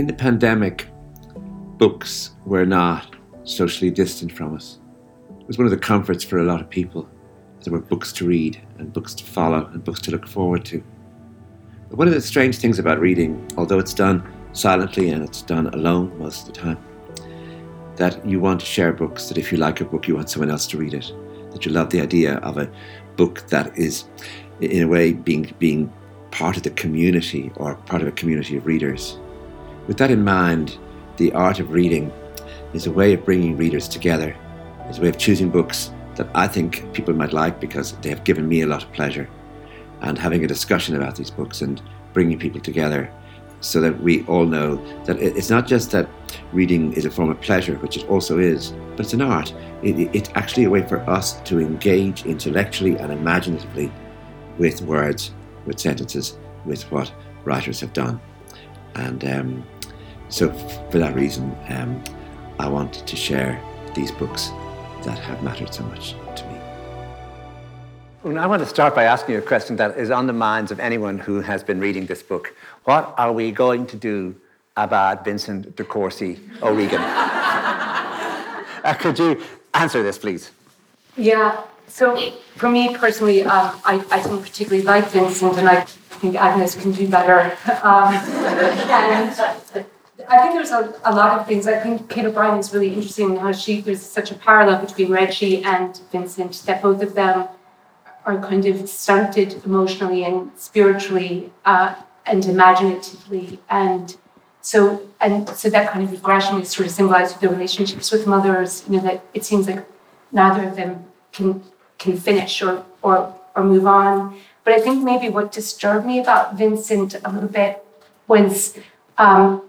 in the pandemic, books were not socially distant from us. It was one of the comforts for a lot of people. There were books to read and books to follow and books to look forward to. But one of the strange things about reading, although it's done silently and it's done alone most of the time, that you want to share books, that if you like a book, you want someone else to read it, that you love the idea of a book that is, in a way, being, being part of the community or part of a community of readers. With that in mind, the art of reading is a way of bringing readers together, is a way of choosing books that I think people might like because they have given me a lot of pleasure, and having a discussion about these books and bringing people together so that we all know that it's not just that reading is a form of pleasure, which it also is, but it's an art. It, it's actually a way for us to engage intellectually and imaginatively with words, with sentences, with what writers have done. And um, so, for that reason, um, I wanted to share these books that have mattered so much to me. Well, I want to start by asking you a question that is on the minds of anyone who has been reading this book. What are we going to do about Vincent de Courcy O'Regan? uh, could you answer this, please? Yeah. So, for me personally, um, I, I don't particularly like Vincent, and I think Agnes can do better. Um, and I think there's a, a, lot of things. I think Kate O'Brien is really interesting in how she there's such a parallel between Reggie and Vincent that both of them are kind of stunted emotionally and spiritually uh, and imaginatively, and so and so that kind of regression is sort of symbolized with their relationships with mothers. You know that it seems like neither of them can can finish or or or move on. But I think maybe what disturbed me about Vincent a little bit was. Um,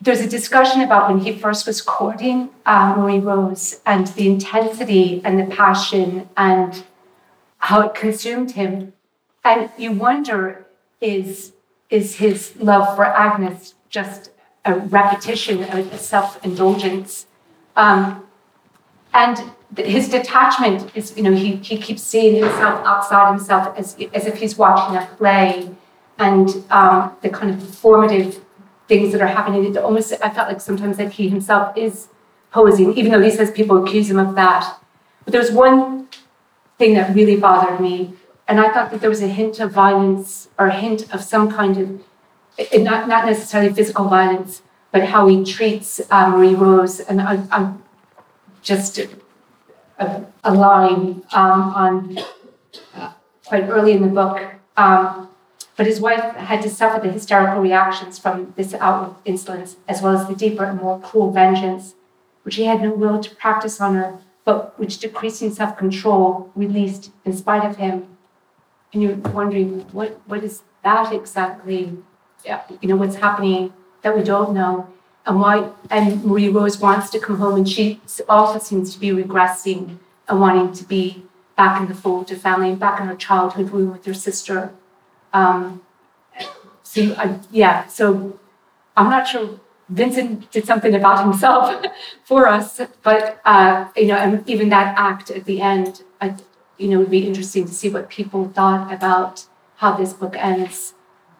there's a discussion about when he first was courting uh, Marie Rose and the intensity and the passion and how it consumed him. And you wonder is, is his love for Agnes just a repetition, a, self indulgence? Um, and his detachment is, you know, he, he keeps seeing himself outside himself as, as if he's watching a play and um, the kind of formative things that are happening. It almost I felt like sometimes that he himself is posing, even though he says people accuse him of that. But there was one thing that really bothered me, and I thought that there was a hint of violence or a hint of some kind of not not necessarily physical violence, but how he treats uh, Marie Rose, and I, am just a, a line um, on uh, quite early in the book. Um, but his wife had to suffer the hysterical reactions from this outward insolence, as well as the deeper and more cruel vengeance, which he had no will to practice on her, but which decreasing self control released in spite of him. And you're wondering, what, what is that exactly? You know, what's happening that we don't know? And why? And Marie Rose wants to come home, and she also seems to be regressing and wanting to be back in the fold of family and back in her childhood room with her sister um, so I, yeah, so I'm not sure Vincent did something about himself for us, but uh, you know, and even that act at the end, I, you know, would be interesting to see what people thought about how this book ends,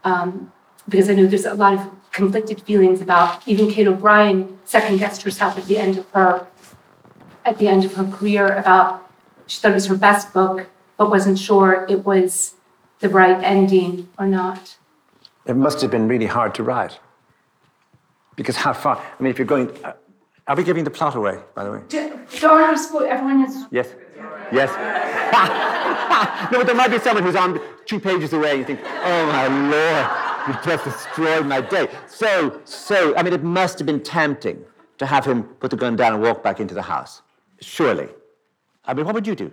um, because I know there's a lot of conflicted feelings about even Kate O'Brien second guessed herself at the end of her at the end of her career about she thought it was her best book, but wasn't sure it was the right ending or not. It must have been really hard to write. Because how far? I mean, if you're going. Uh, are we giving the plot away, by the way? Doris, everyone is. Yes. Yes. no, but there might be someone who's on two pages away and you think, oh my lord, you've just destroyed my day. So, so, I mean, it must have been tempting to have him put the gun down and walk back into the house. Surely. I mean, what would you do?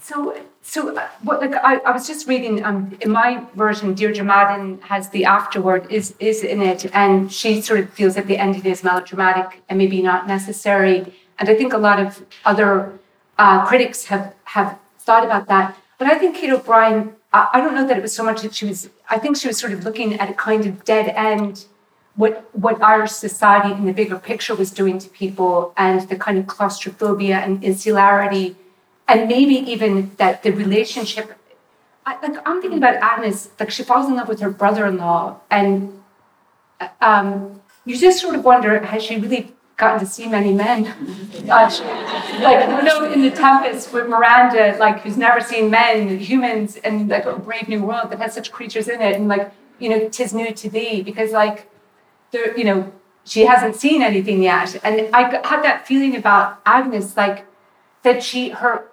So, so uh, what? Like I, I was just reading. Um, in my version, Deirdre Madden has the afterword is is in it, and she sort of feels that the ending is melodramatic and maybe not necessary. And I think a lot of other uh, critics have have thought about that. But I think Kate O'Brien. I, don't know that it was so much that she was. I think she was sort of looking at a kind of dead end what what Irish society in the bigger picture was doing to people and the kind of claustrophobia and insularity and maybe even that the relationship I, like i'm thinking about agnes like she falls in love with her brother-in-law and um, you just sort of wonder has she really gotten to see many men? Uh, like, you know, in The Tempest with Miranda, like, who's never seen men, humans, and like a brave new world that has such creatures in it, and like, you know, tis new to thee, because like, there, you know, she hasn't seen anything yet. And I had that feeling about Agnes, like, that she, her,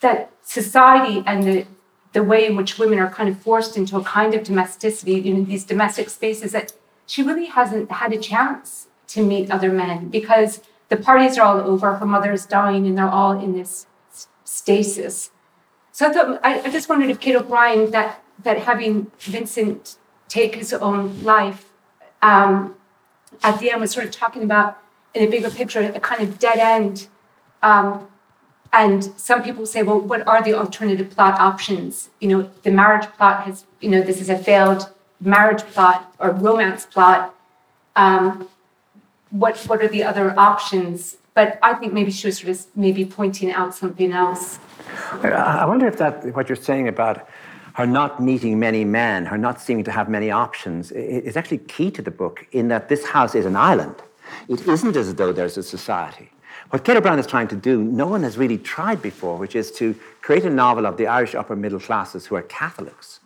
that society and the the way in which women are kind of forced into a kind of domesticity in these domestic spaces that she really hasn't had a chance to meet other men because the parties are all over, her mother is dying, and they're all in this stasis. So I thought I, I just wondered if Kate O'Brien that that having Vincent take his own life um, at the end was sort of talking about in a bigger picture a kind of dead end um, and some people say, well, what are the alternative plot options? You know, the marriage plot has, you know, this is a failed marriage plot or romance plot. Um, what what are the other options? But I think maybe she was sort of maybe pointing out something else. I wonder if that what you're saying about her not meeting many men, her not seeming to have many options, is actually key to the book in that this house is an island. It isn't as though there's a society. What Kate Brown is trying to do, no one has really tried before, which is to create a novel of the Irish upper middle classes who are Catholics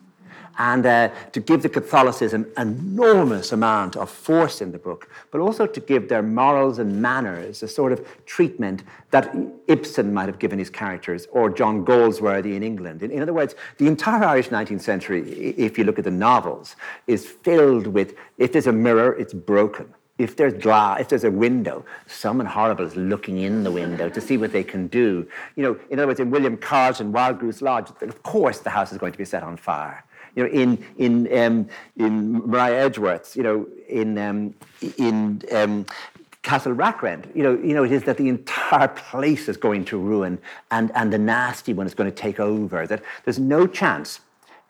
and uh, to give the Catholicism an enormous amount of force in the book, but also to give their morals and manners a sort of treatment that Ibsen might have given his characters or John Galsworthy in England. In, in other words, the entire Irish 19th century, if you look at the novels, is filled with if there's a mirror, it's broken if there's glass, if there's a window, someone horrible is looking in the window to see what they can do. You know, in other words, in William Carleton, Wild Goose Lodge, of course the house is going to be set on fire. You know, in in um, in Maria Edgeworth's, you know, in um, in um, Castle Rackrent, you know, you know, it is that the entire place is going to ruin, and and the nasty one is going to take over. That there's no chance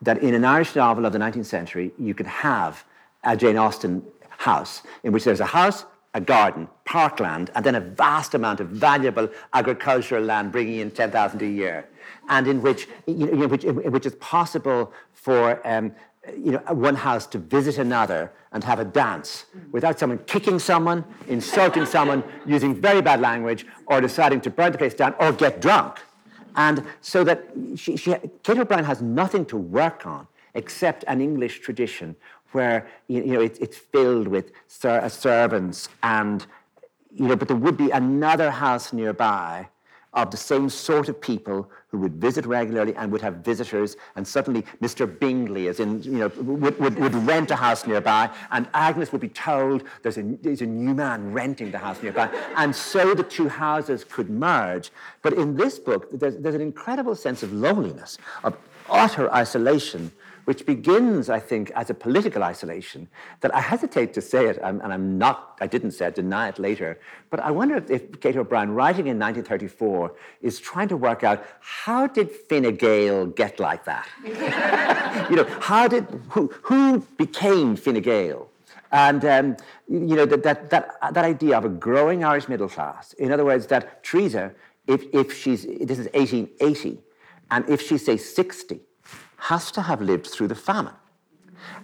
that in an Irish novel of the 19th century you could have a Jane Austen house, in which there's a house, a garden, parkland, and then a vast amount of valuable agricultural land bringing in 10,000 a year, and in which, you know, in which, in which it's possible for um, you know, one house to visit another and have a dance without someone kicking someone, insulting someone, using very bad language, or deciding to burn the place down or get drunk. And so that she, she, Kate O'Brien has nothing to work on except an English tradition where you know it, it's filled with ser- uh, servants and you know, but there would be another house nearby of the same sort of people who would visit regularly and would have visitors, and suddenly Mr. Bingley, as in, you know, would, would, would rent a house nearby, and Agnes would be told there's a, there's a new man renting the house nearby, and so the two houses could merge. But in this book, there's, there's an incredible sense of loneliness, of utter isolation, which begins, I think, as a political isolation that I hesitate to say it, and I'm not, I didn't say it, deny it later, but I wonder if, Kate O'Brien, writing in 1934, is trying to work out how did Fine Gael get like that? you know, how did, who, who became Fine Gael? And um, you know that, that that that idea of a growing Irish middle class. In other words, that Teresa, if if she's this is 1880, and if she's say 60, has to have lived through the famine.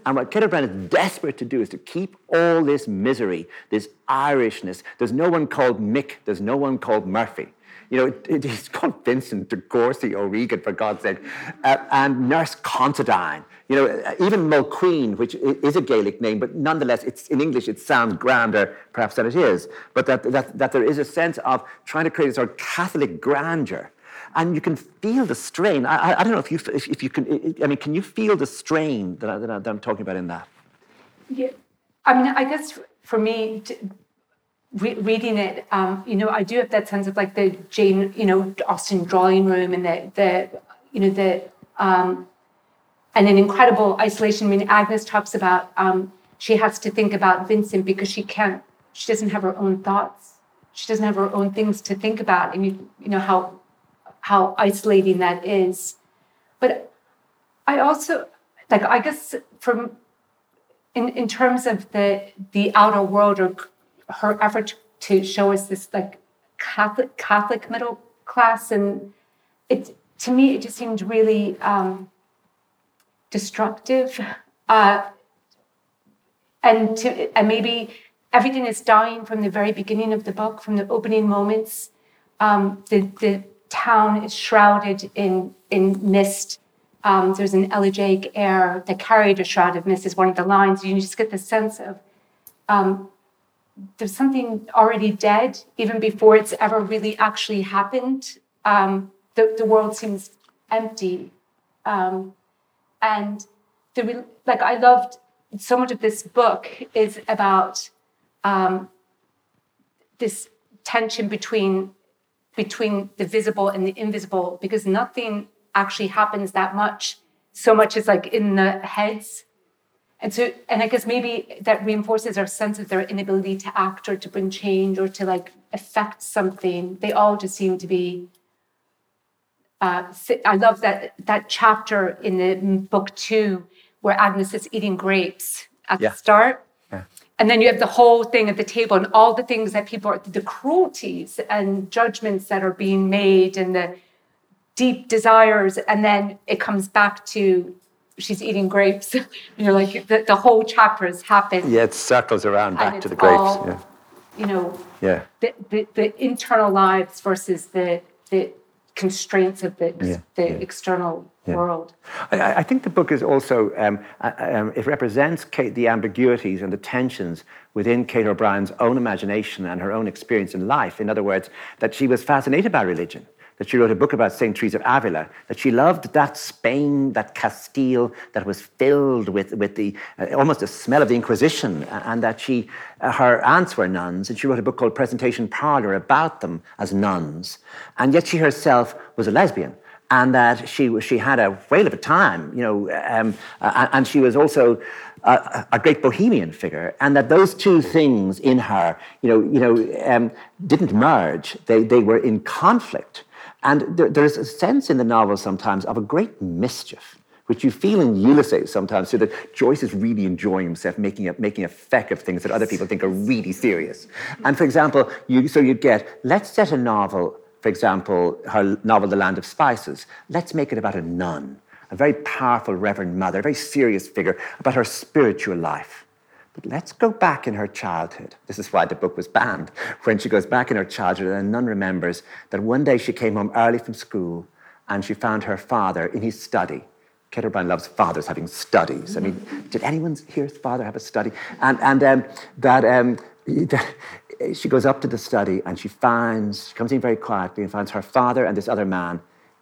And what O'Brien is desperate to do is to keep all this misery, this Irishness. There's no one called Mick, there's no one called Murphy. You know, it, it, he's called Vincent de Courcy O'Regan, for God's sake, uh, and Nurse Considine. You know, even Mulqueen, which is a Gaelic name, but nonetheless, it's, in English it sounds grander, perhaps, than it is. But that, that, that there is a sense of trying to create a sort of Catholic grandeur and you can feel the strain. I, I don't know if you, if, if, you can, I mean, can you feel the strain that, I, that, I, I'm talking about in that? Yeah. I mean, I guess for me, re- reading it, um, you know, I do have that sense of like the Jane, you know, Austen drawing room and the, the you know, the, um, and an incredible isolation. I mean, Agnes talks about um, she has to think about Vincent because she can't, she doesn't have her own thoughts. She doesn't have her own things to think about. And you, you know, how how isolating that is. But I also like I guess from in, in terms of the the outer world or her effort to show us this like Catholic Catholic middle class and it to me it just seemed really um, destructive. Uh, and to and maybe everything is dying from the very beginning of the book, from the opening moments. Um, the the town is shrouded in in mist. Um, there's an elegiac air that carried a shroud of mist is one of the lines. You just get the sense of um, there's something already dead even before it's ever really actually happened. Um, the, the world seems empty. Um, and the, like I loved so much of this book is about um, this tension between between the visible and the invisible because nothing actually happens that much so much as like in the heads and so and i guess maybe that reinforces our sense of their inability to act or to bring change or to like affect something they all just seem to be uh, i love that that chapter in the book two where agnes is eating grapes at yeah. the start. And then you have the whole thing at the table and all the things that people are the cruelties and judgments that are being made and the deep desires and then it comes back to she's eating grapes. you know, like the, the whole chapter has happened. Yeah, it circles around back to the grapes. All, yeah. You know, yeah. The, the, the, internal lives versus the the constraints of the yeah, the yeah. external yeah. world. I, I, think the book is also um, uh, um, it represents Kate, the ambiguities and the tensions within Kate O'Brien's own imagination and her own experience in life. In other words, that she was fascinated by religion that she wrote a book about St. Teresa of Avila, that she loved that Spain, that Castile that was filled with, with the, uh, almost the smell of the Inquisition, and that she, uh, her aunts were nuns, and she wrote a book called Presentation Parlor about them as nuns. And yet she herself was a lesbian and that she she had a whale of a time, you know, um, uh, and she was also a, a, great bohemian figure, and that those two things in her, you know, you know, um, didn't merge; they they were in conflict. And there, there's a sense in the novel sometimes of a great mischief, which you feel in Ulysses sometimes, so that Joyce is really enjoying himself, making a, making a feck of things that other people think are really serious. And for example, you, so you get, let's set a novel, for example, her novel, The Land of Spices, let's make it about a nun, a very powerful Reverend Mother, a very serious figure, about her spiritual life. But let's go back in her childhood. This is why the book was banned. When she goes back in her childhood, and nun remembers that one day she came home early from school and she found her father in his study. Kate loves fathers having studies. I mean, did anyone hear his father have a study? And, and um, that, um, that she goes up to the study and she finds, she comes in very quietly and finds her father and this other man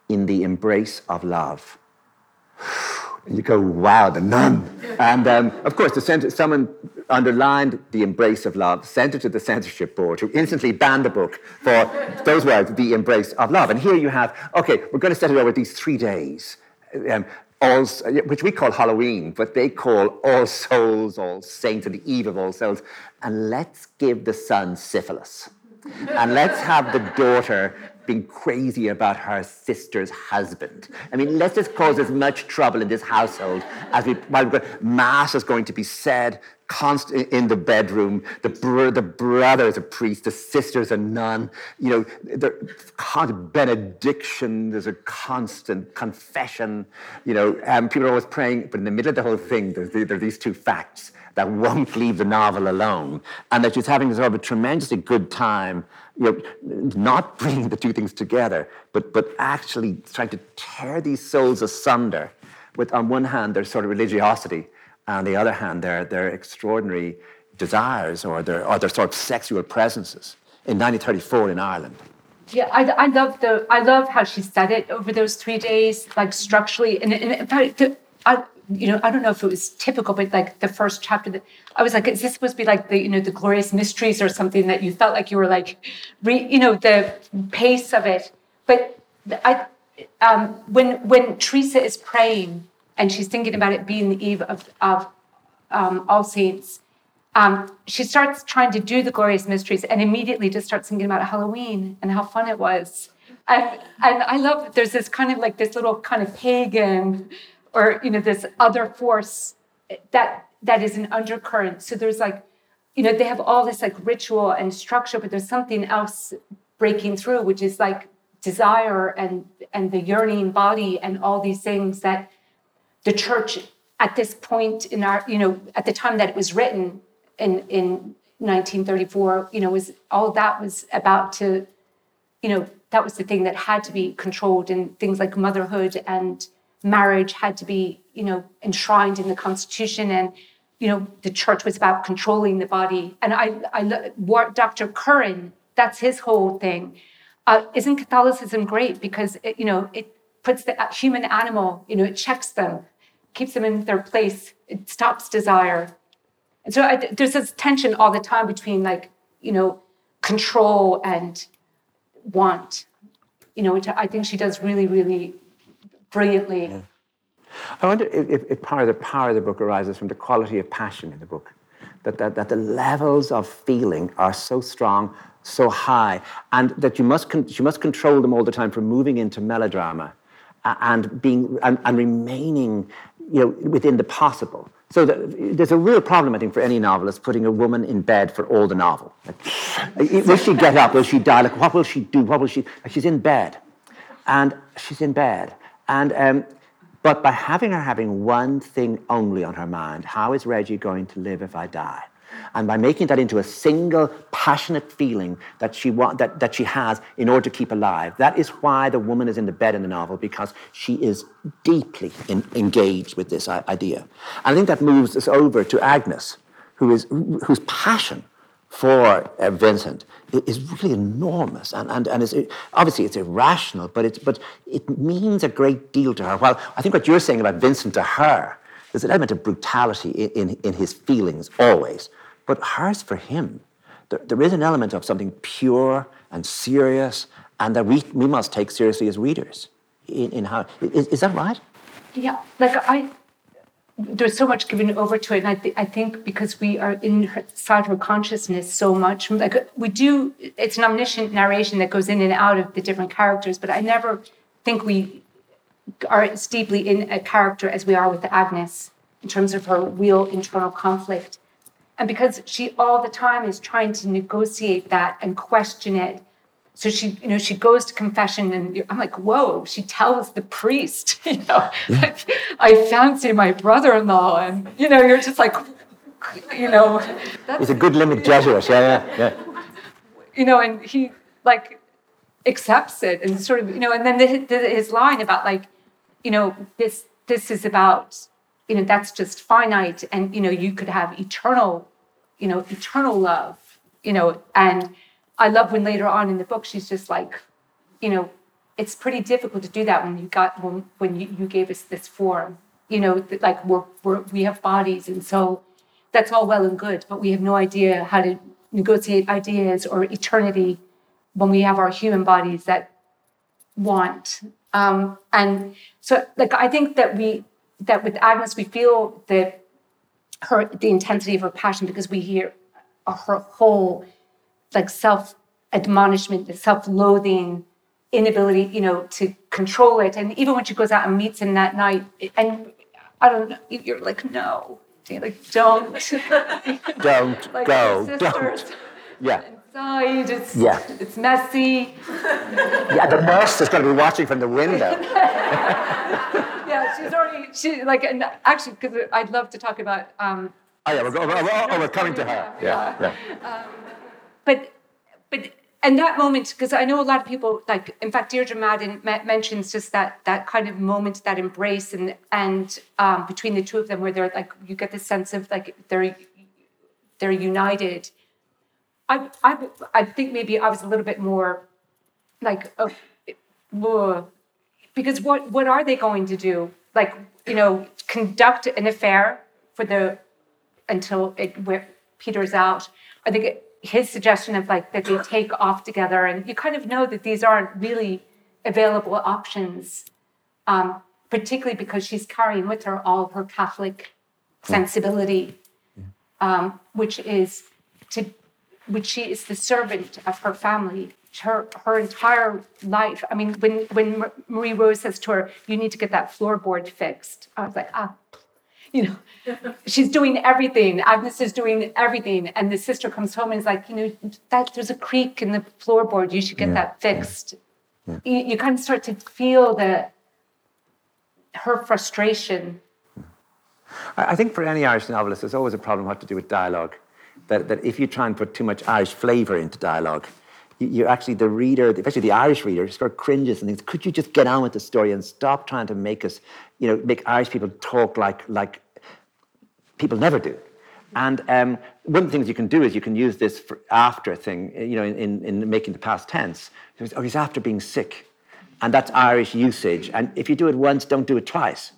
in the embrace of love. And you go, wow, the nun. And um, of course, the censor, someone underlined the embrace of love, sent it to the censorship board, who instantly banned the book for those words, the embrace of love. And here you have, okay, we're going to set it over these three days. Um, all, which we call Halloween, but they call All Souls, All Saints, and the Eve of All Souls. And let's give the son syphilis. and let's have the daughter being crazy about her sister's husband. I mean, let's just cause as much trouble in this household as we, while mass is going to be said constant in the bedroom. The, br- the brother is a priest, the sister is a nun. You know, the constant benediction, there's a constant confession. You know, um, people are always praying, but in the middle of the whole thing, there's, there are these two facts that won't leave the novel alone, and that she's having sort of a tremendously good time you know, not bringing the two things together, but, but actually trying to tear these souls asunder. With, on one hand, their sort of religiosity, and on the other hand, their, their extraordinary desires or their, or their sort of sexual presences in 1934 in Ireland. Yeah, I, I love the I love how she said it over those three days, like structurally, and, and in fact, the, I, you know, I don't know if it was typical, but like the first chapter, that I was like, is this supposed to be like the, you know, the glorious mysteries or something that you felt like you were like, re, you know, the pace of it. But I, um, when when Teresa is praying and she's thinking about it being the eve of of um, All Saints, um, she starts trying to do the glorious mysteries and immediately just starts thinking about Halloween and how fun it was. And, and I love that there's this kind of like this little kind of pagan or you know this other force that that is an undercurrent. So there's like you know they have all this like ritual and structure but there's something else breaking through which is like desire and and the yearning body and all these things that the church at this point in our, you know, at the time that it was written in in 1934, you know, was all that was about to, you know, that was the thing that had to be controlled, and things like motherhood and marriage had to be, you know, enshrined in the Constitution, and you know, the church was about controlling the body. And I, I, Dr. Curran, that's his whole thing. Uh, isn't Catholicism great because it, you know it puts the human animal, you know, it checks them, keeps them in their place, it stops desire, and so I, there's this tension all the time between like, you know, control and want, you know, which I think she does really, really brilliantly. Yeah. I wonder if, if, part of the power of the book arises from the quality of passion in the book, that, that, that the levels of feeling are so strong, so high, and that you must, con- you must control them all the time from moving into melodrama and being and, and remaining you know, within the possible. So the, there's a real problem, I think, for any novelist putting a woman in bed for all the novel. Like, will she get up? Will she die? Like, what will she do? What will she? Like, she's in bed, and she's in bed, and um, but by having her having one thing only on her mind, how is Reggie going to live if I die? and by making that into a single passionate feeling that she, wa- that, that she has in order to keep alive. That is why the woman is in the bed in the novel, because she is deeply in, engaged with this idea. I think that moves us over to Agnes, who is, whose passion for uh, Vincent is really enormous and, and, and is, obviously it's irrational, but, it's, but it means a great deal to her. While I think what you're saying about Vincent to her, there's an element of brutality in, in, in his feelings always, but hers for him. There, there is an element of something pure and serious and that we, we must take seriously as readers. In, in how is, is that right? Yeah, like I, there's so much given over to it, and I, th- I think because we are inside her consciousness so much, like we do, it's an omniscient narration that goes in and out of the different characters. But I never think we are as deeply in a character as we are with Agnes in terms of her real internal conflict. And because she all the time is trying to negotiate that and question it. So she, you know, she goes to confession and I'm like, whoa, she tells the priest, you know, like, I fancy my brother-in-law. And, you know, you're just like, you know. He's a good Limerick Jesuit, yeah, yeah, yeah. You know, and he like accepts it and sort of, you know, and then the, the, his line about like, you know, this, this is about you know that's just finite and you know you could have eternal you know eternal love you know and i love when later on in the book she's just like you know it's pretty difficult to do that when you got when, when you, you gave us this form you know like we're, we're we have bodies and so that's all well and good but we have no idea how to negotiate ideas or eternity when we have our human bodies that want. Um, and so like i think that we that with Agnes we feel the her the intensity of her passion because we hear her whole like self admonishment, the self loathing, inability, you know, to control it. And even when she goes out and meets him that night, and I don't know, you're like, no, you're like don't, don't like go, don't. Yeah. Inside, it's yeah. it's messy. Yeah, the nurse is going to be watching from the window. yeah, she's already she like and actually because I'd love to talk about. Um, oh yeah, we're, going, oh, oh, we're coming to her. Yeah, yeah. yeah. Um, but but and that moment because I know a lot of people like in fact Deirdre Madden mentions just that that kind of moment, that embrace, and and um, between the two of them where they're like you get the sense of like they're they're united. I I I think maybe I was a little bit more like oh, because what what are they going to do? Like you know, conduct an affair for the until it where Peter's out. I think his suggestion of like that they take off together, and you kind of know that these aren't really available options, um, particularly because she's carrying with her all of her Catholic sensibility, um, which is to which she is the servant of her family her her entire life. I mean, when when Marie Rose says to her, "You need to get that floorboard fixed," I was like, ah, you know, she's doing everything. Agnes is doing everything, and the sister comes home and is like, you know, that there's a creak in the floorboard. You should get yeah. that fixed. Yeah. You, you kind of start to feel the her frustration. I think for any Irish novelist, there's always a problem what to do with dialogue. That, that if you try and put too much Irish flavour into dialogue, you, are actually the reader, especially the Irish reader, sort of cringes and thinks, could you just get on with the story and stop trying to make us, you know, make Irish people talk like like people never do. And um, one of the things you can do is you can use this after thing, you know, in, in, in making the past tense. Oh, he's after being sick. And that's Irish usage. And if you do it once, don't do it twice.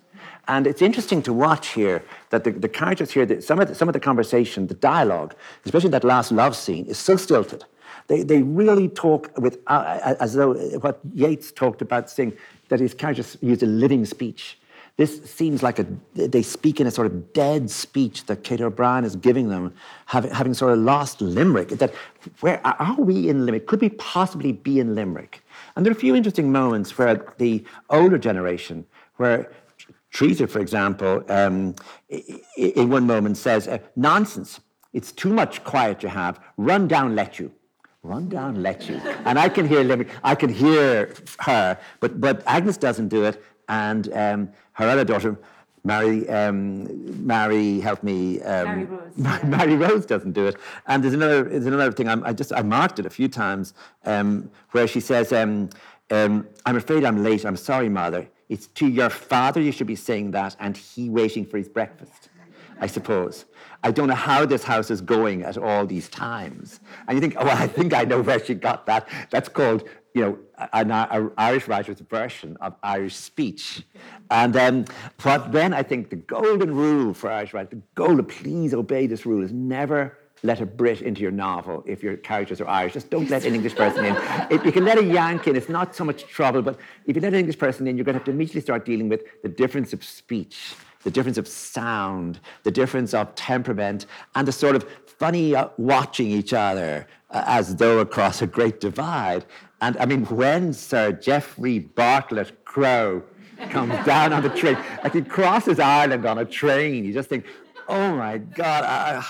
And it's interesting to watch here that the, the characters here, that some, of the, some of the conversation, the dialogue, especially that last love scene, is so stilted. They, they really talk with, uh, as though what Yeats talked about, saying that his characters use a living speech. This seems like a, they speak in a sort of dead speech that Kate O'Brien is giving them, having, having sort of lost Limerick. That where are we in Limerick? Could we possibly be in Limerick? And there are a few interesting moments where the older generation, where Teresa, for example, um, in one moment says, uh, nonsense, it's too much quiet to have, run down, let you. Run down, let you. And I can hear I can hear her, but, but Agnes doesn't do it, and um, her other daughter, Mary, um, Mary, help me. Um, Mary Rose. Mary Rose doesn't do it. And there's another, there's another thing. I'm, i just I marked it a few times um, where she says, um, um, "I'm afraid I'm late. I'm sorry, mother. It's to your father you should be saying that, and he waiting for his breakfast." I suppose. I don't know how this house is going at all these times. And you think, oh, I think I know where she got that. That's called you know, an, Irish writer's version of Irish speech. And um, what then I think the golden rule for Irish writers, the golden, please obey this rule, is never let a Brit into your novel if your characters are Irish. Just don't let an English person in. If you can let a Yank in, it's not so much trouble, but if you let an English person in, you're going to have to immediately start dealing with the difference of speech, the difference of sound, the difference of temperament, and the sort of funny uh, watching each other uh, as though across a great divide. And I mean, when Sir Geoffrey Bartlett Crowe comes down on the train, like he crosses Ireland on a train, you just think, oh my God,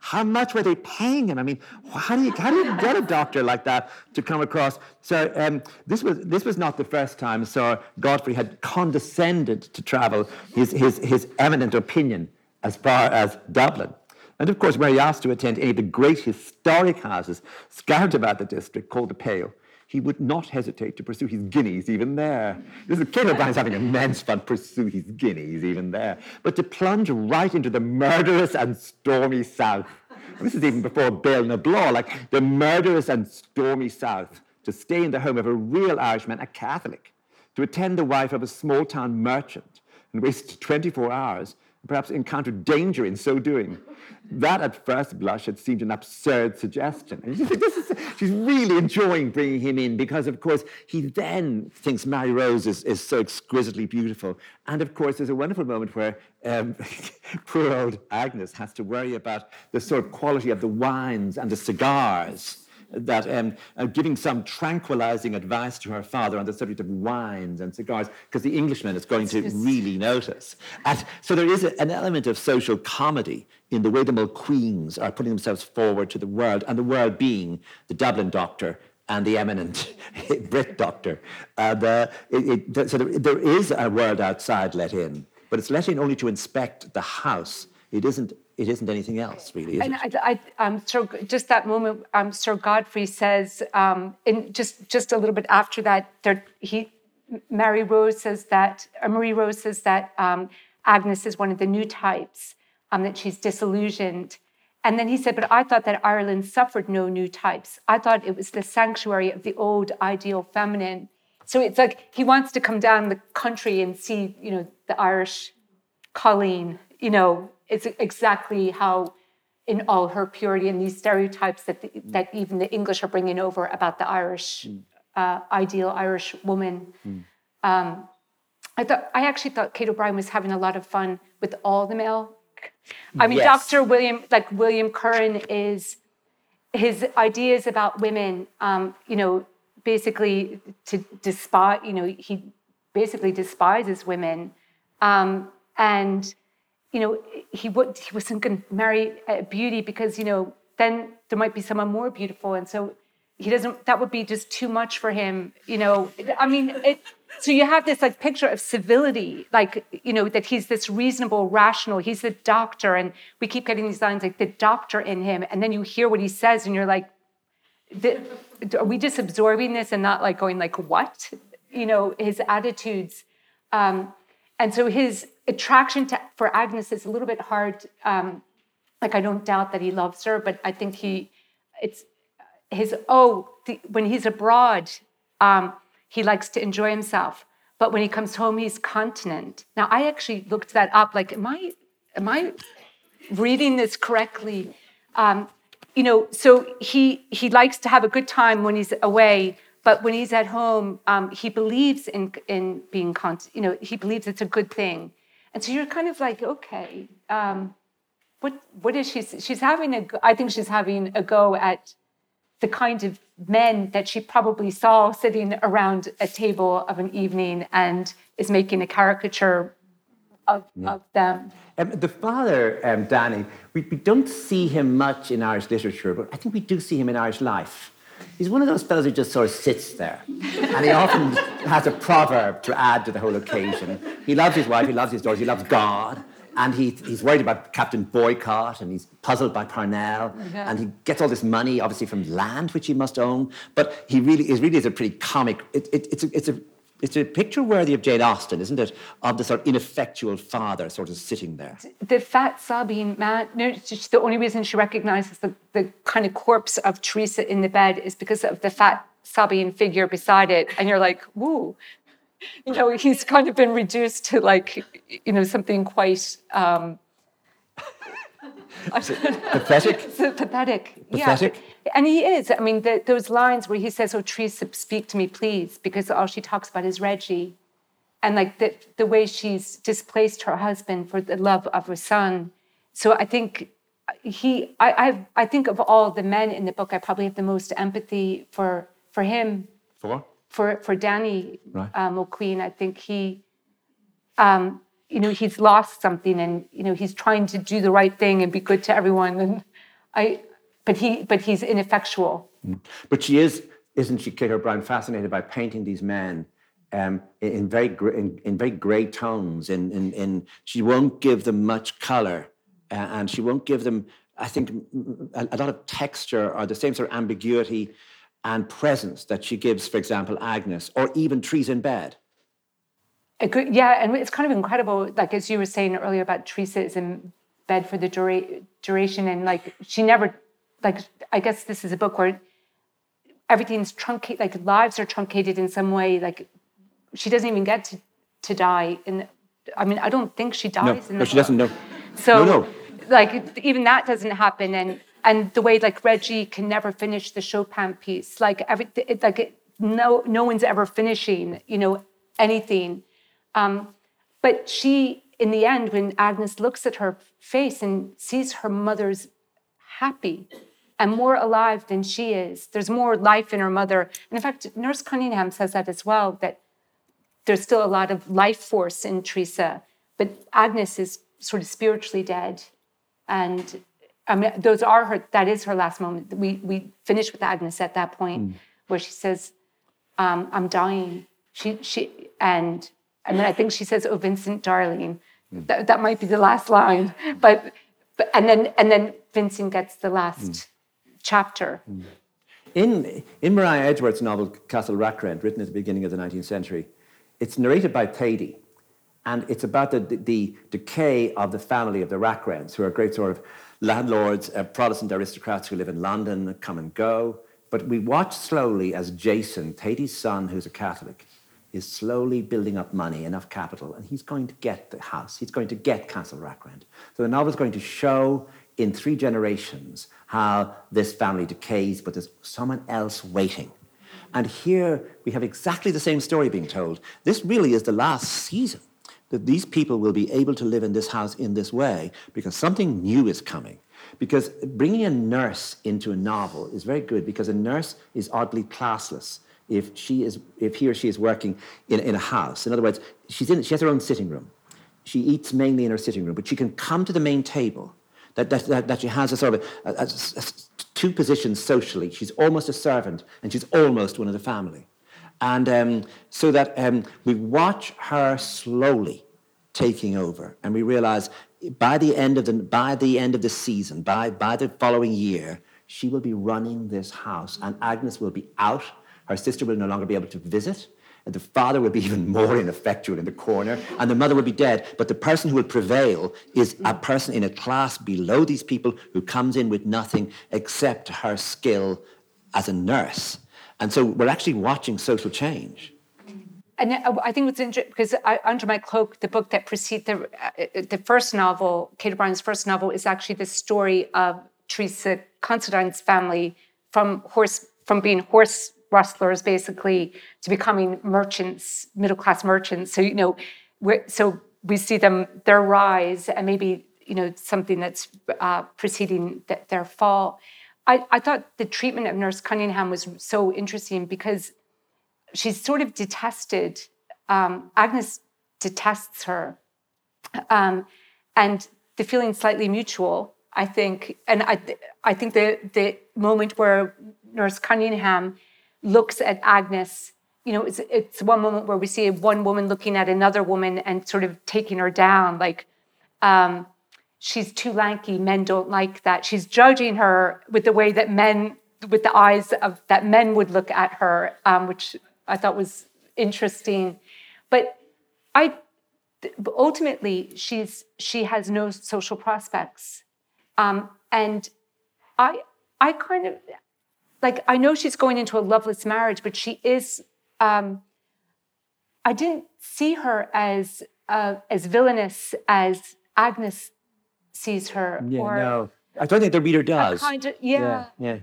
how much were they paying him? I mean, how do you how do you get a doctor like that to come across? So um, this was this was not the first time Sir Godfrey had condescended to travel his his his eminent opinion as far as Dublin. And of course, where he asked to attend any of the great historic houses scattered about the district called the Pale, he would not hesitate to pursue his guineas even there. This is O'Brien's having immense fun pursue his guineas even there. But to plunge right into the murderous and stormy South. This is even before Béal na like the murderous and stormy South, to stay in the home of a real Irishman, a Catholic, to attend the wife of a small town merchant and waste 24 hours perhaps encountered danger in so doing. That at first blush had seemed an absurd suggestion. And you think, this is, she's really enjoying bringing him in because, of course, he then thinks Mary Rose is, is so exquisitely beautiful. And of course, there's a wonderful moment where um, poor old Agnes has to worry about the sort of quality of the wines and the cigars that um, uh, giving some tranquilizing advice to her father on the subject of wines and cigars, because the Englishman is going to really notice. And so there is a, an element of social comedy in the way the Mulqueens are putting themselves forward to the world, and the world being the Dublin doctor and the eminent Brit doctor. And, uh, it, it, so there, there is a world outside let in, but it's let in only to inspect the house. It isn't it isn't anything else, really. and I, I, um, Sir, just that moment, um, Sir Godfrey says, um, in just just a little bit after that, there, he, Mary Rose says that uh, Marie Rose says that um, Agnes is one of the new types, um, that she's disillusioned. And then he said, but I thought that Ireland suffered no new types. I thought it was the sanctuary of the old ideal feminine. So it's like he wants to come down the country and see, you know, the Irish Colleen, you know, it's exactly how in all her purity and these stereotypes that the, mm. that even the English are bringing over about the Irish mm. uh, ideal Irish woman. Mm. Um, I thought I actually thought Kate O'Brien was having a lot of fun with all the male. I mean, yes. Dr. William, like William Curran, is his ideas about women. Um, you know, basically to despise. You know, he basically despises women, um, and you know, he would he wasn't going to marry a beauty because you know then there might be someone more beautiful, and so he doesn't. That would be just too much for him. You know, I mean, it so you have this like picture of civility, like you know that he's this reasonable, rational. He's the doctor, and we keep getting these lines like the doctor in him, and then you hear what he says, and you're like, are we just absorbing this and not like going like what? You know, his attitudes, um, and so his attraction to for Agnes is a little bit hard. Um, like I don't doubt that he loves her, but I think he, it's his oh the, when he's abroad. Um, he likes to enjoy himself. But when he comes home, he's continent. Now, I actually looked that up. Like, am I, am I reading this correctly? Um, you know, so he he likes to have a good time when he's away, but when he's at home, um, he believes in in being. You know, he believes it's a good thing, and so you're kind of like, okay, um, what what is she? She's having a. I think she's having a go at the kind of men that she probably saw sitting around a table of an evening and is making a caricature of, yeah. of them. Um, the father, um, Danny, we, we, don't see him much in Irish literature, but I think we do see him in Irish life. He's one of those fellows who just sort of sits there. and he often has a proverb to add to the whole occasion. He loves his wife, he loves his daughters, he loves God and he, he's worried about Captain Boycott, and he's puzzled by Parnell, and he gets all this money, obviously from land which he must own. But he really is really is a pretty comic. It, it, it's a, it's a it's a picture worthy of Jane Austen, isn't it? Of the sort of ineffectual father sort of sitting there. The fat sobbing man, no, the only reason she recognizes the, the kind of corpse of Teresa in the bed is because of the fat sobbing figure beside it. And you're like, woo, you know, he's kind of been reduced to like, you know, something quite um, pathetic. pathetic. Pathetic. Yeah. And he is. I mean, the, those lines where he says, "Oh, Teresa, speak to me, please," because all she talks about is Reggie, and like the the way she's displaced her husband for the love of her son. So I think he, I, I, I think of all the men in the book, I probably have the most empathy for for him. For for for Danny right. um, O'Queen. I think he, um, you know, he's lost something, and you know, he's trying to do the right thing and be good to everyone. And I, but he, but he's ineffectual. Mm. But she is, isn't she, Kate O'Brien, fascinated by painting these men um, in very in, in, very grey tones. In, in, in she won't give them much color, uh, and she won't give them, I think, a, a, lot of texture or the same sort of ambiguity and presence that she gives, for example, Agnes, or even Teresa in Bed. Yeah, and it's kind of incredible, like as you were saying earlier about Teresa is in bed for the dura- duration, and like she never, like I guess this is a book where everything's truncated, like lives are truncated in some way. Like she doesn't even get to, to die. And I mean, I don't think she dies. No, no she book. doesn't. know. So, no, no. like even that doesn't happen, and and the way like Reggie can never finish the Chopin piece, like every it, like it, no no one's ever finishing, you know, anything. Um, but she, in the end, when Agnes looks at her face and sees her mother's happy and more alive than she is, there's more life in her mother. And in fact, Nurse Cunningham says that as well. That there's still a lot of life force in Teresa, but Agnes is sort of spiritually dead, and I mean, those are her. That is her last moment. We we finish with Agnes at that point, mm. where she says, um, "I'm dying." She she and and then I think she says, "Oh, Vincent, darling." Mm. That, that might be the last line, but but and then and then Vincent gets the last mm. chapter. Hmm. In in Maria Edgeworth's novel Castle Rackrent, written at the beginning of the 19th century, it's narrated by Thady, and it's about the, the, the decay of the family of the Rackrents, who are a great sort of landlords, uh, Protestant aristocrats who live in London come and go. But we watch slowly as Jason, Thady's son, who's a Catholic, is slowly building up money, enough capital, and he's going to get the house. He's going to get Castle Rackrent. So the novel is going to show in three generations how this family decays, but there's someone else waiting. And here we have exactly the same story being told. This really is the last season that these people will be able to live in this house in this way because something new is coming. Because bringing a nurse into a novel is very good because a nurse is oddly classless if she is if he or she is working in, in a house. In other words, she's in she has her own sitting room. She eats mainly in her sitting room, but she can come to the main table. That, that, that, that she has a sort of a, a, a, two positions socially. She's almost a servant and she's almost one of the family. And um, so that um, we watch her slowly taking over, and we realize by the end of the by the end of the season, by by the following year, she will be running this house, and Agnes will be out. Her sister will no longer be able to visit. And the father will be even more ineffectual in the corner, and the mother will be dead. But the person who will prevail is a person in a class below these people who comes in with nothing except her skill as a nurse. And so we're actually watching social change. And I think it's interesting because I, Under My Cloak, the book that precedes the, uh, the first novel, Kate O'Brien's first novel, is actually the story of Teresa Considine's family from horse from being horse rustlers basically to becoming merchants, middle class merchants. So you know, so we see them their rise and maybe you know something that's uh, preceding th- their fall. I, I thought the treatment of Nurse Cunningham was so interesting because she's sort of detested. Um, Agnes detests her, um, and the feeling slightly mutual. I think, and I, I think the the moment where Nurse Cunningham looks at Agnes, you know, it's it's one moment where we see one woman looking at another woman and sort of taking her down, like. Um, she's too lanky men don't like that she's judging her with the way that men with the eyes of that men would look at her um, which i thought was interesting but i ultimately she's she has no social prospects um, and i i kind of like i know she's going into a loveless marriage but she is um, i didn't see her as uh, as villainous as agnes sees her. Yeah, or no. I don't think the reader does. Kind of, yeah. Yeah.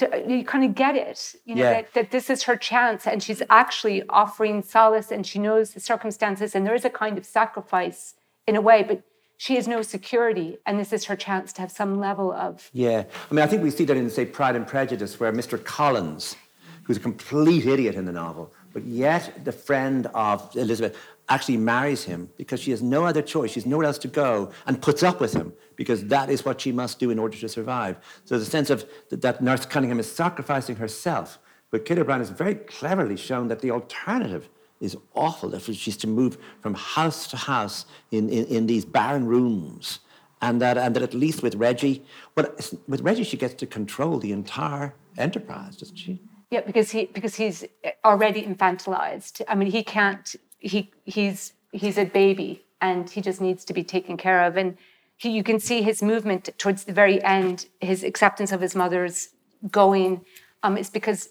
yeah. You kind of get it, you know, Yeah. that, that this is her chance and she's actually offering solace and she knows the circumstances and there is a kind of sacrifice in a way, but she has no security and this is her chance to have some level of Yeah. I mean, I think we see that in, say, Pride and Prejudice, where Mr. Collins, who's a complete idiot in the novel, but yet the friend of Elizabeth actually marries him because she has no other choice. She's nowhere else to go and puts up with him because that is what she must do in order to survive. So the sense of that, that Nurse Cunningham is sacrificing herself. But Kate O'Brien has very cleverly shown that the alternative is awful if she's to move from house to house in, in, in these barren rooms. And that, and that at least with Reggie, well, with Reggie, she gets to control the entire enterprise, doesn't she? yeah because he because he's already infantilized i mean he can't he he's he's a baby and he just needs to be taken care of and he, you can see his movement towards the very end his acceptance of his mother's going um, is because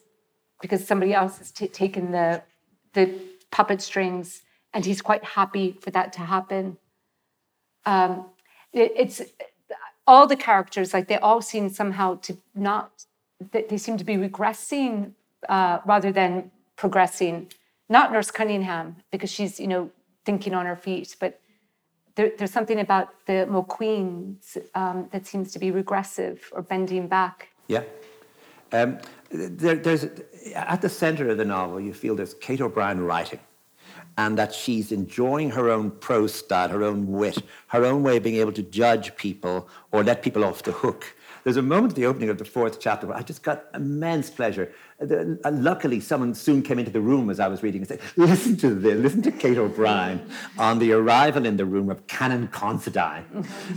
because somebody else has t- taken the the puppet strings and he's quite happy for that to happen. Um, it, it's all the characters like they all seem somehow to not they, they seem to be regressing uh, rather than progressing. Not nurse cunningham because she's you know thinking on her feet but there, there's something about the mulqueens um, that seems to be regressive or bending back. Yeah. Um, there, there's, at the center of the novel, you feel there's Kate O'Brien writing, and that she's enjoying her own prose style, her own wit, her own way of being able to judge people or let people off the hook. There's a moment at the opening of the fourth chapter where I just got immense pleasure. Uh, luckily, someone soon came into the room as I was reading and said, Listen to this, listen to Kate O'Brien on the arrival in the room of Canon Considine.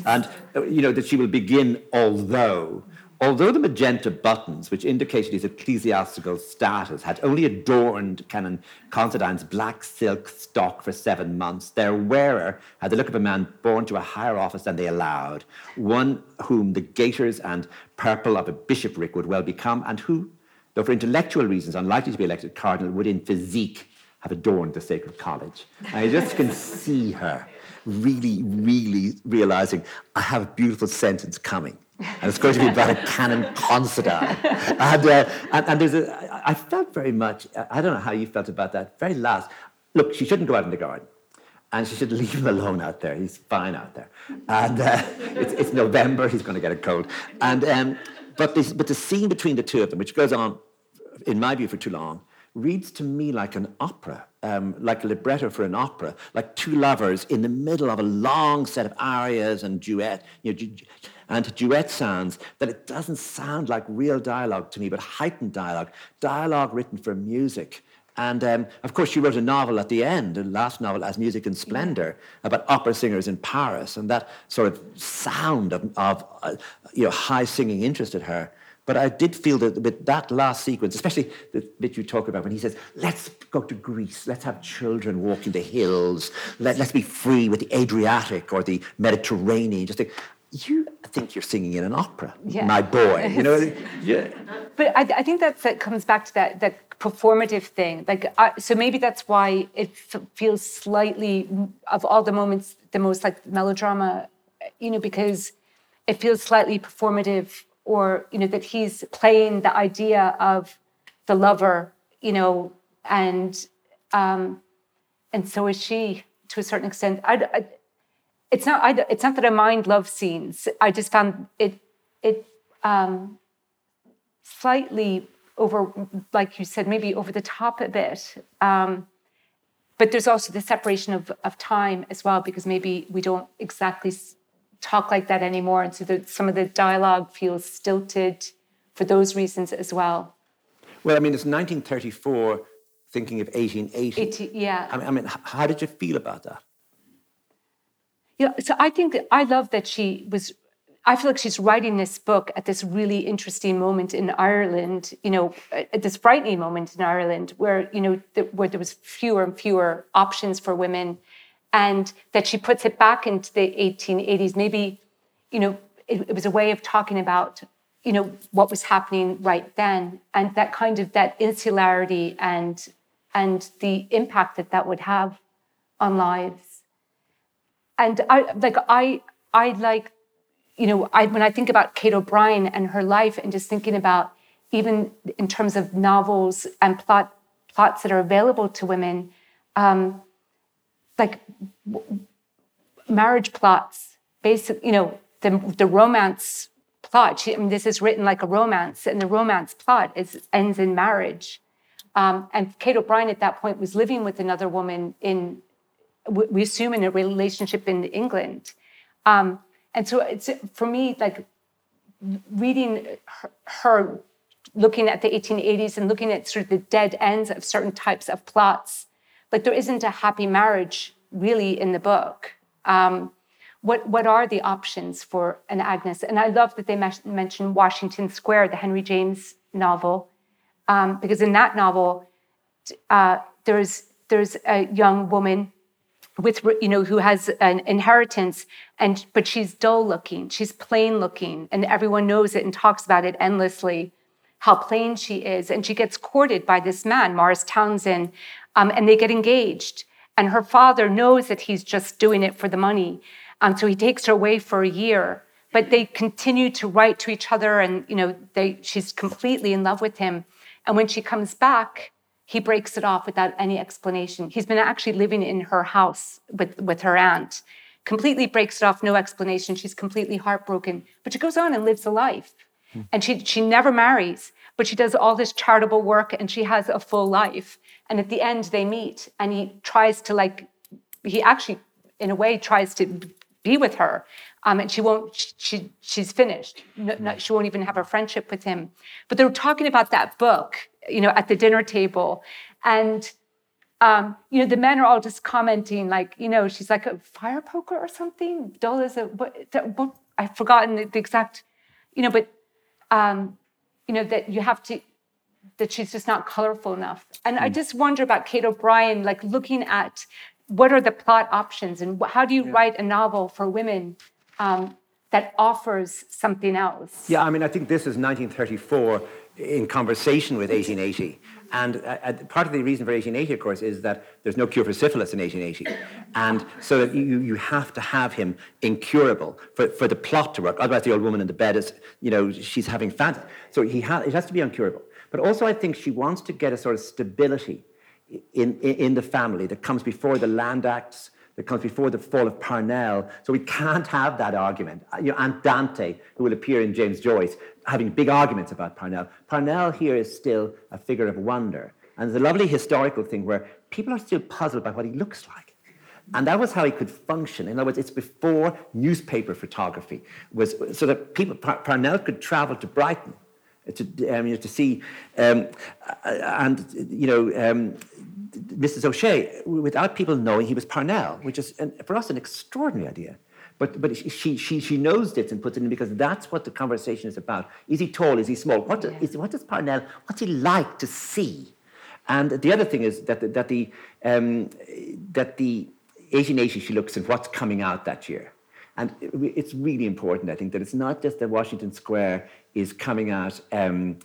and, uh, you know, that she will begin, although. Although the magenta buttons, which indicated his ecclesiastical status, had only adorned Canon Considine's black silk stock for seven months, their wearer had the look of a man born to a higher office than they allowed, one whom the gaiters and purple of a bishopric would well become, and who, though for intellectual reasons unlikely to be elected cardinal, would in physique have adorned the sacred college. I just can see her really, really realizing I have a beautiful sentence coming. And it's going to be about a canon considine. And, uh, and, and there's a, I felt very much, I don't know how you felt about that, very last. Look, she shouldn't go out in the garden. And she should leave him alone out there. He's fine out there. And uh, it's, it's November, he's going to get a cold. And, um, but, this, but the scene between the two of them, which goes on, in my view, for too long, reads to me like an opera, um, like a libretto for an opera, like two lovers in the middle of a long set of arias and duet, you know, and duet sounds, that it doesn't sound like real dialogue to me, but heightened dialogue, dialogue written for music. And um, of course, she wrote a novel at the end, the last novel, As Music and Splendor, about opera singers in Paris, and that sort of sound of, of uh, you know, high singing interested her. But I did feel that with that last sequence, especially the bit you talk about when he says, let's go to Greece, let's have children walking the hills, Let, us be free with the Adriatic or the Mediterranean. Just think, you think you're singing in an opera, yeah. my boy. You know, yeah. But I, I think that's, that comes back to that, that performative thing. Like, uh, so maybe that's why it f- feels slightly, of all the moments, the most like melodrama, you know, because it feels slightly performative or you know that he's playing the idea of the lover you know and um and so is she to a certain extent I, I it's not I, it's not that i mind love scenes i just found it it um slightly over like you said maybe over the top a bit um but there's also the separation of, of time as well because maybe we don't exactly talk like that anymore. And so the, some of the dialogue feels stilted for those reasons as well. Well, I mean, it's 1934, thinking of 1880. 80, yeah. I mean, I mean, how did you feel about that? Yeah, so I think I love that she was. I feel like she's writing this book at this really interesting moment in Ireland. You know, at this frightening moment in Ireland, where you know, the, where there was fewer and fewer options for women, and that she puts it back into the 1880s. Maybe, you know, it, it was a way of talking about, you know, what was happening right then, and that kind of that insularity and and the impact that that would have on lives. And I like I I like, you know, I when I think about Kate O'Brien and her life, and just thinking about even in terms of novels and plot plots that are available to women. Um, like marriage plots, basic, you know, the, the romance plot. She, I mean, this is written like a romance, and the romance plot is, ends in marriage. Um, and Kate O'Brien at that point was living with another woman in, we assume, in a relationship in England. Um, and so it's for me like reading her, her, looking at the 1880s and looking at sort of the dead ends of certain types of plots like there isn't a happy marriage really in the book. Um, what, what are the options for an Agnes? And I love that they mention Washington Square, the Henry James novel, um, because in that novel, uh, there's there's a young woman with you know who has an inheritance, and but she's dull looking, she's plain looking, and everyone knows it and talks about it endlessly, how plain she is, and she gets courted by this man, Morris Townsend, um, and they get engaged. And her father knows that he's just doing it for the money. Um, so he takes her away for a year. But they continue to write to each other, and you know, they, she's completely in love with him. And when she comes back, he breaks it off without any explanation. He's been actually living in her house with, with her aunt, completely breaks it off, no explanation. She's completely heartbroken, but she goes on and lives a life. Hmm. And she, she never marries, but she does all this charitable work and she has a full life. And at the end, they meet, and he tries to like, he actually, in a way, tries to be with her, um, and she won't. She she's finished. No, no, she won't even have a friendship with him. But they were talking about that book, you know, at the dinner table, and. Um, you know, the men are all just commenting, like, you know, she's like a fire poker or something. Dull as a what, what I've forgotten the, the exact, you know, but um, you know that you have to that she's just not colorful enough. And mm. I just wonder about Kate O'Brien, like looking at what are the plot options and how do you yeah. write a novel for women um, that offers something else? Yeah, I mean, I think this is 1934 in conversation with 1880. And uh, uh, part of the reason for 1880, of course, is that there's no cure for syphilis in 1880. And so that you, you have to have him incurable for, for the plot to work. Otherwise, the old woman in the bed is, you know, she's having fancy. So he ha- it has to be incurable. But also, I think she wants to get a sort of stability in, in, in the family that comes before the Land Acts, that comes before the fall of Parnell. So we can't have that argument. Uh, you know, Aunt Dante, who will appear in James Joyce, having big arguments about Parnell. Parnell here is still a figure of wonder. And there's a lovely historical thing where people are still puzzled by what he looks like. And that was how he could function. In other words, it's before newspaper photography was so that people Parnell could travel to Brighton to, um, you know, to see, um, and you know, um, Mrs. O'Shea, without people knowing he was Parnell, which is an, for us an extraordinary idea. But, but she, she, she knows this and puts it in because that's what the conversation is about. Is he tall? Is he small? What, yeah. is, what does Parnell, what's he like to see? And the other thing is that the, that the, um, that the 1880 she looks at what's coming out that year. And it's really important, I think, that it's not just that Washington Square is coming out, um,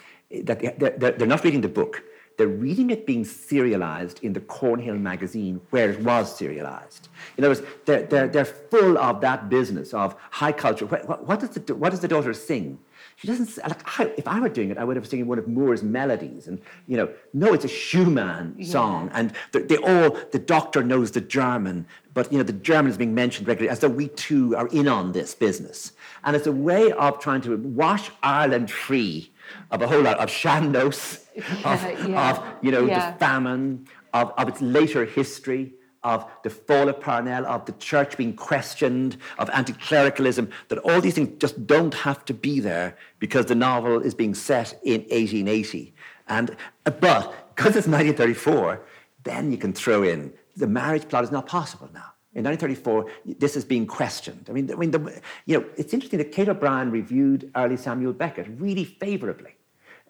that they're, they're, not reading the book. They're reading it being serialized in the Cornhill magazine where it was serialized. In other words, they're, they're, they're full of that business of high culture. What, what, does, the, what does the daughter sing? She doesn't like. I, if I were doing it, I would have singing one of Moore's melodies, and you know, no, it's a Schumann song, yeah. and they, they all. The doctor knows the German, but you know, the German is being mentioned regularly, as though we too are in on this business, and it's a way of trying to wash Ireland free of a whole lot of Sean-Nós, of, yeah. of you know, the famine, of, of its later history of the fall of Parnell, of the church being questioned, of anti clericalism, that all these things just don't have to be there because the novel is being set in 1880. And, but because it's 1934, then you can throw in the marriage plot is not possible now. In 1934, this is being questioned. I mean, I mean the, you know, it's interesting that Kate O'Brien reviewed early Samuel Beckett really favorably.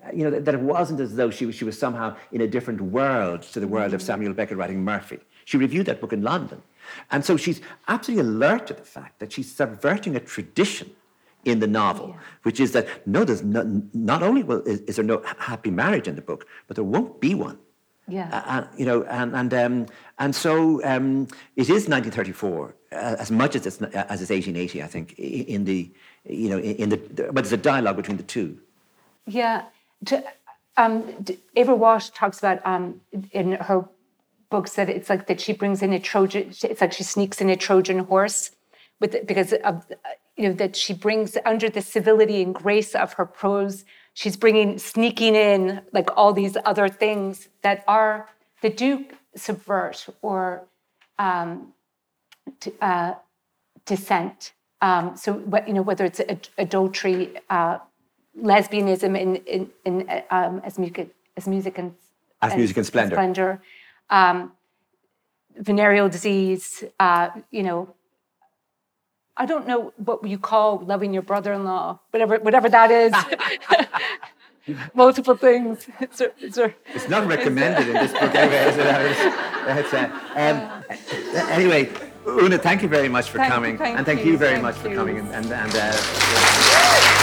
Uh, you know, that, it wasn't as though she she was somehow in a different world to the world of Samuel Beckett writing Murphy. She reviewed that book in London. And so she's absolutely alert to the fact that she's subverting a tradition in the novel, yeah. which is that no, there's no, not only will, is, is, there no happy marriage in the book, but there won't be one. Yeah. Uh, you know, and and um, and so um, it is 1934 uh, as much as it's as it's 1880. I think in the you know in the but there's a dialogue between the two. Yeah. To, um, Eibhear Walshe talks about um, in her books that it's like that she brings in a Trojan. It's like she sneaks in a Trojan horse, with because of you know that she brings under the civility and grace of her prose. She's bringing sneaking in like all these other things that are that do subvert or um, to, uh, dissent. Um, so what you know whether it's adultery, uh, lesbianism in in, in um, as music as music and as, as music and splendor. splendor um, venereal disease, uh, you know, I don't know what you call loving your brother-in-law, whatever, whatever that is. Multiple things. It's, a, it's, a, it's, not recommended in this book anyway, is it? Uh, um, anyway, Una, thank you very much for thank coming, you, thank and thank you, you very thank much you. for coming. And, and, and uh,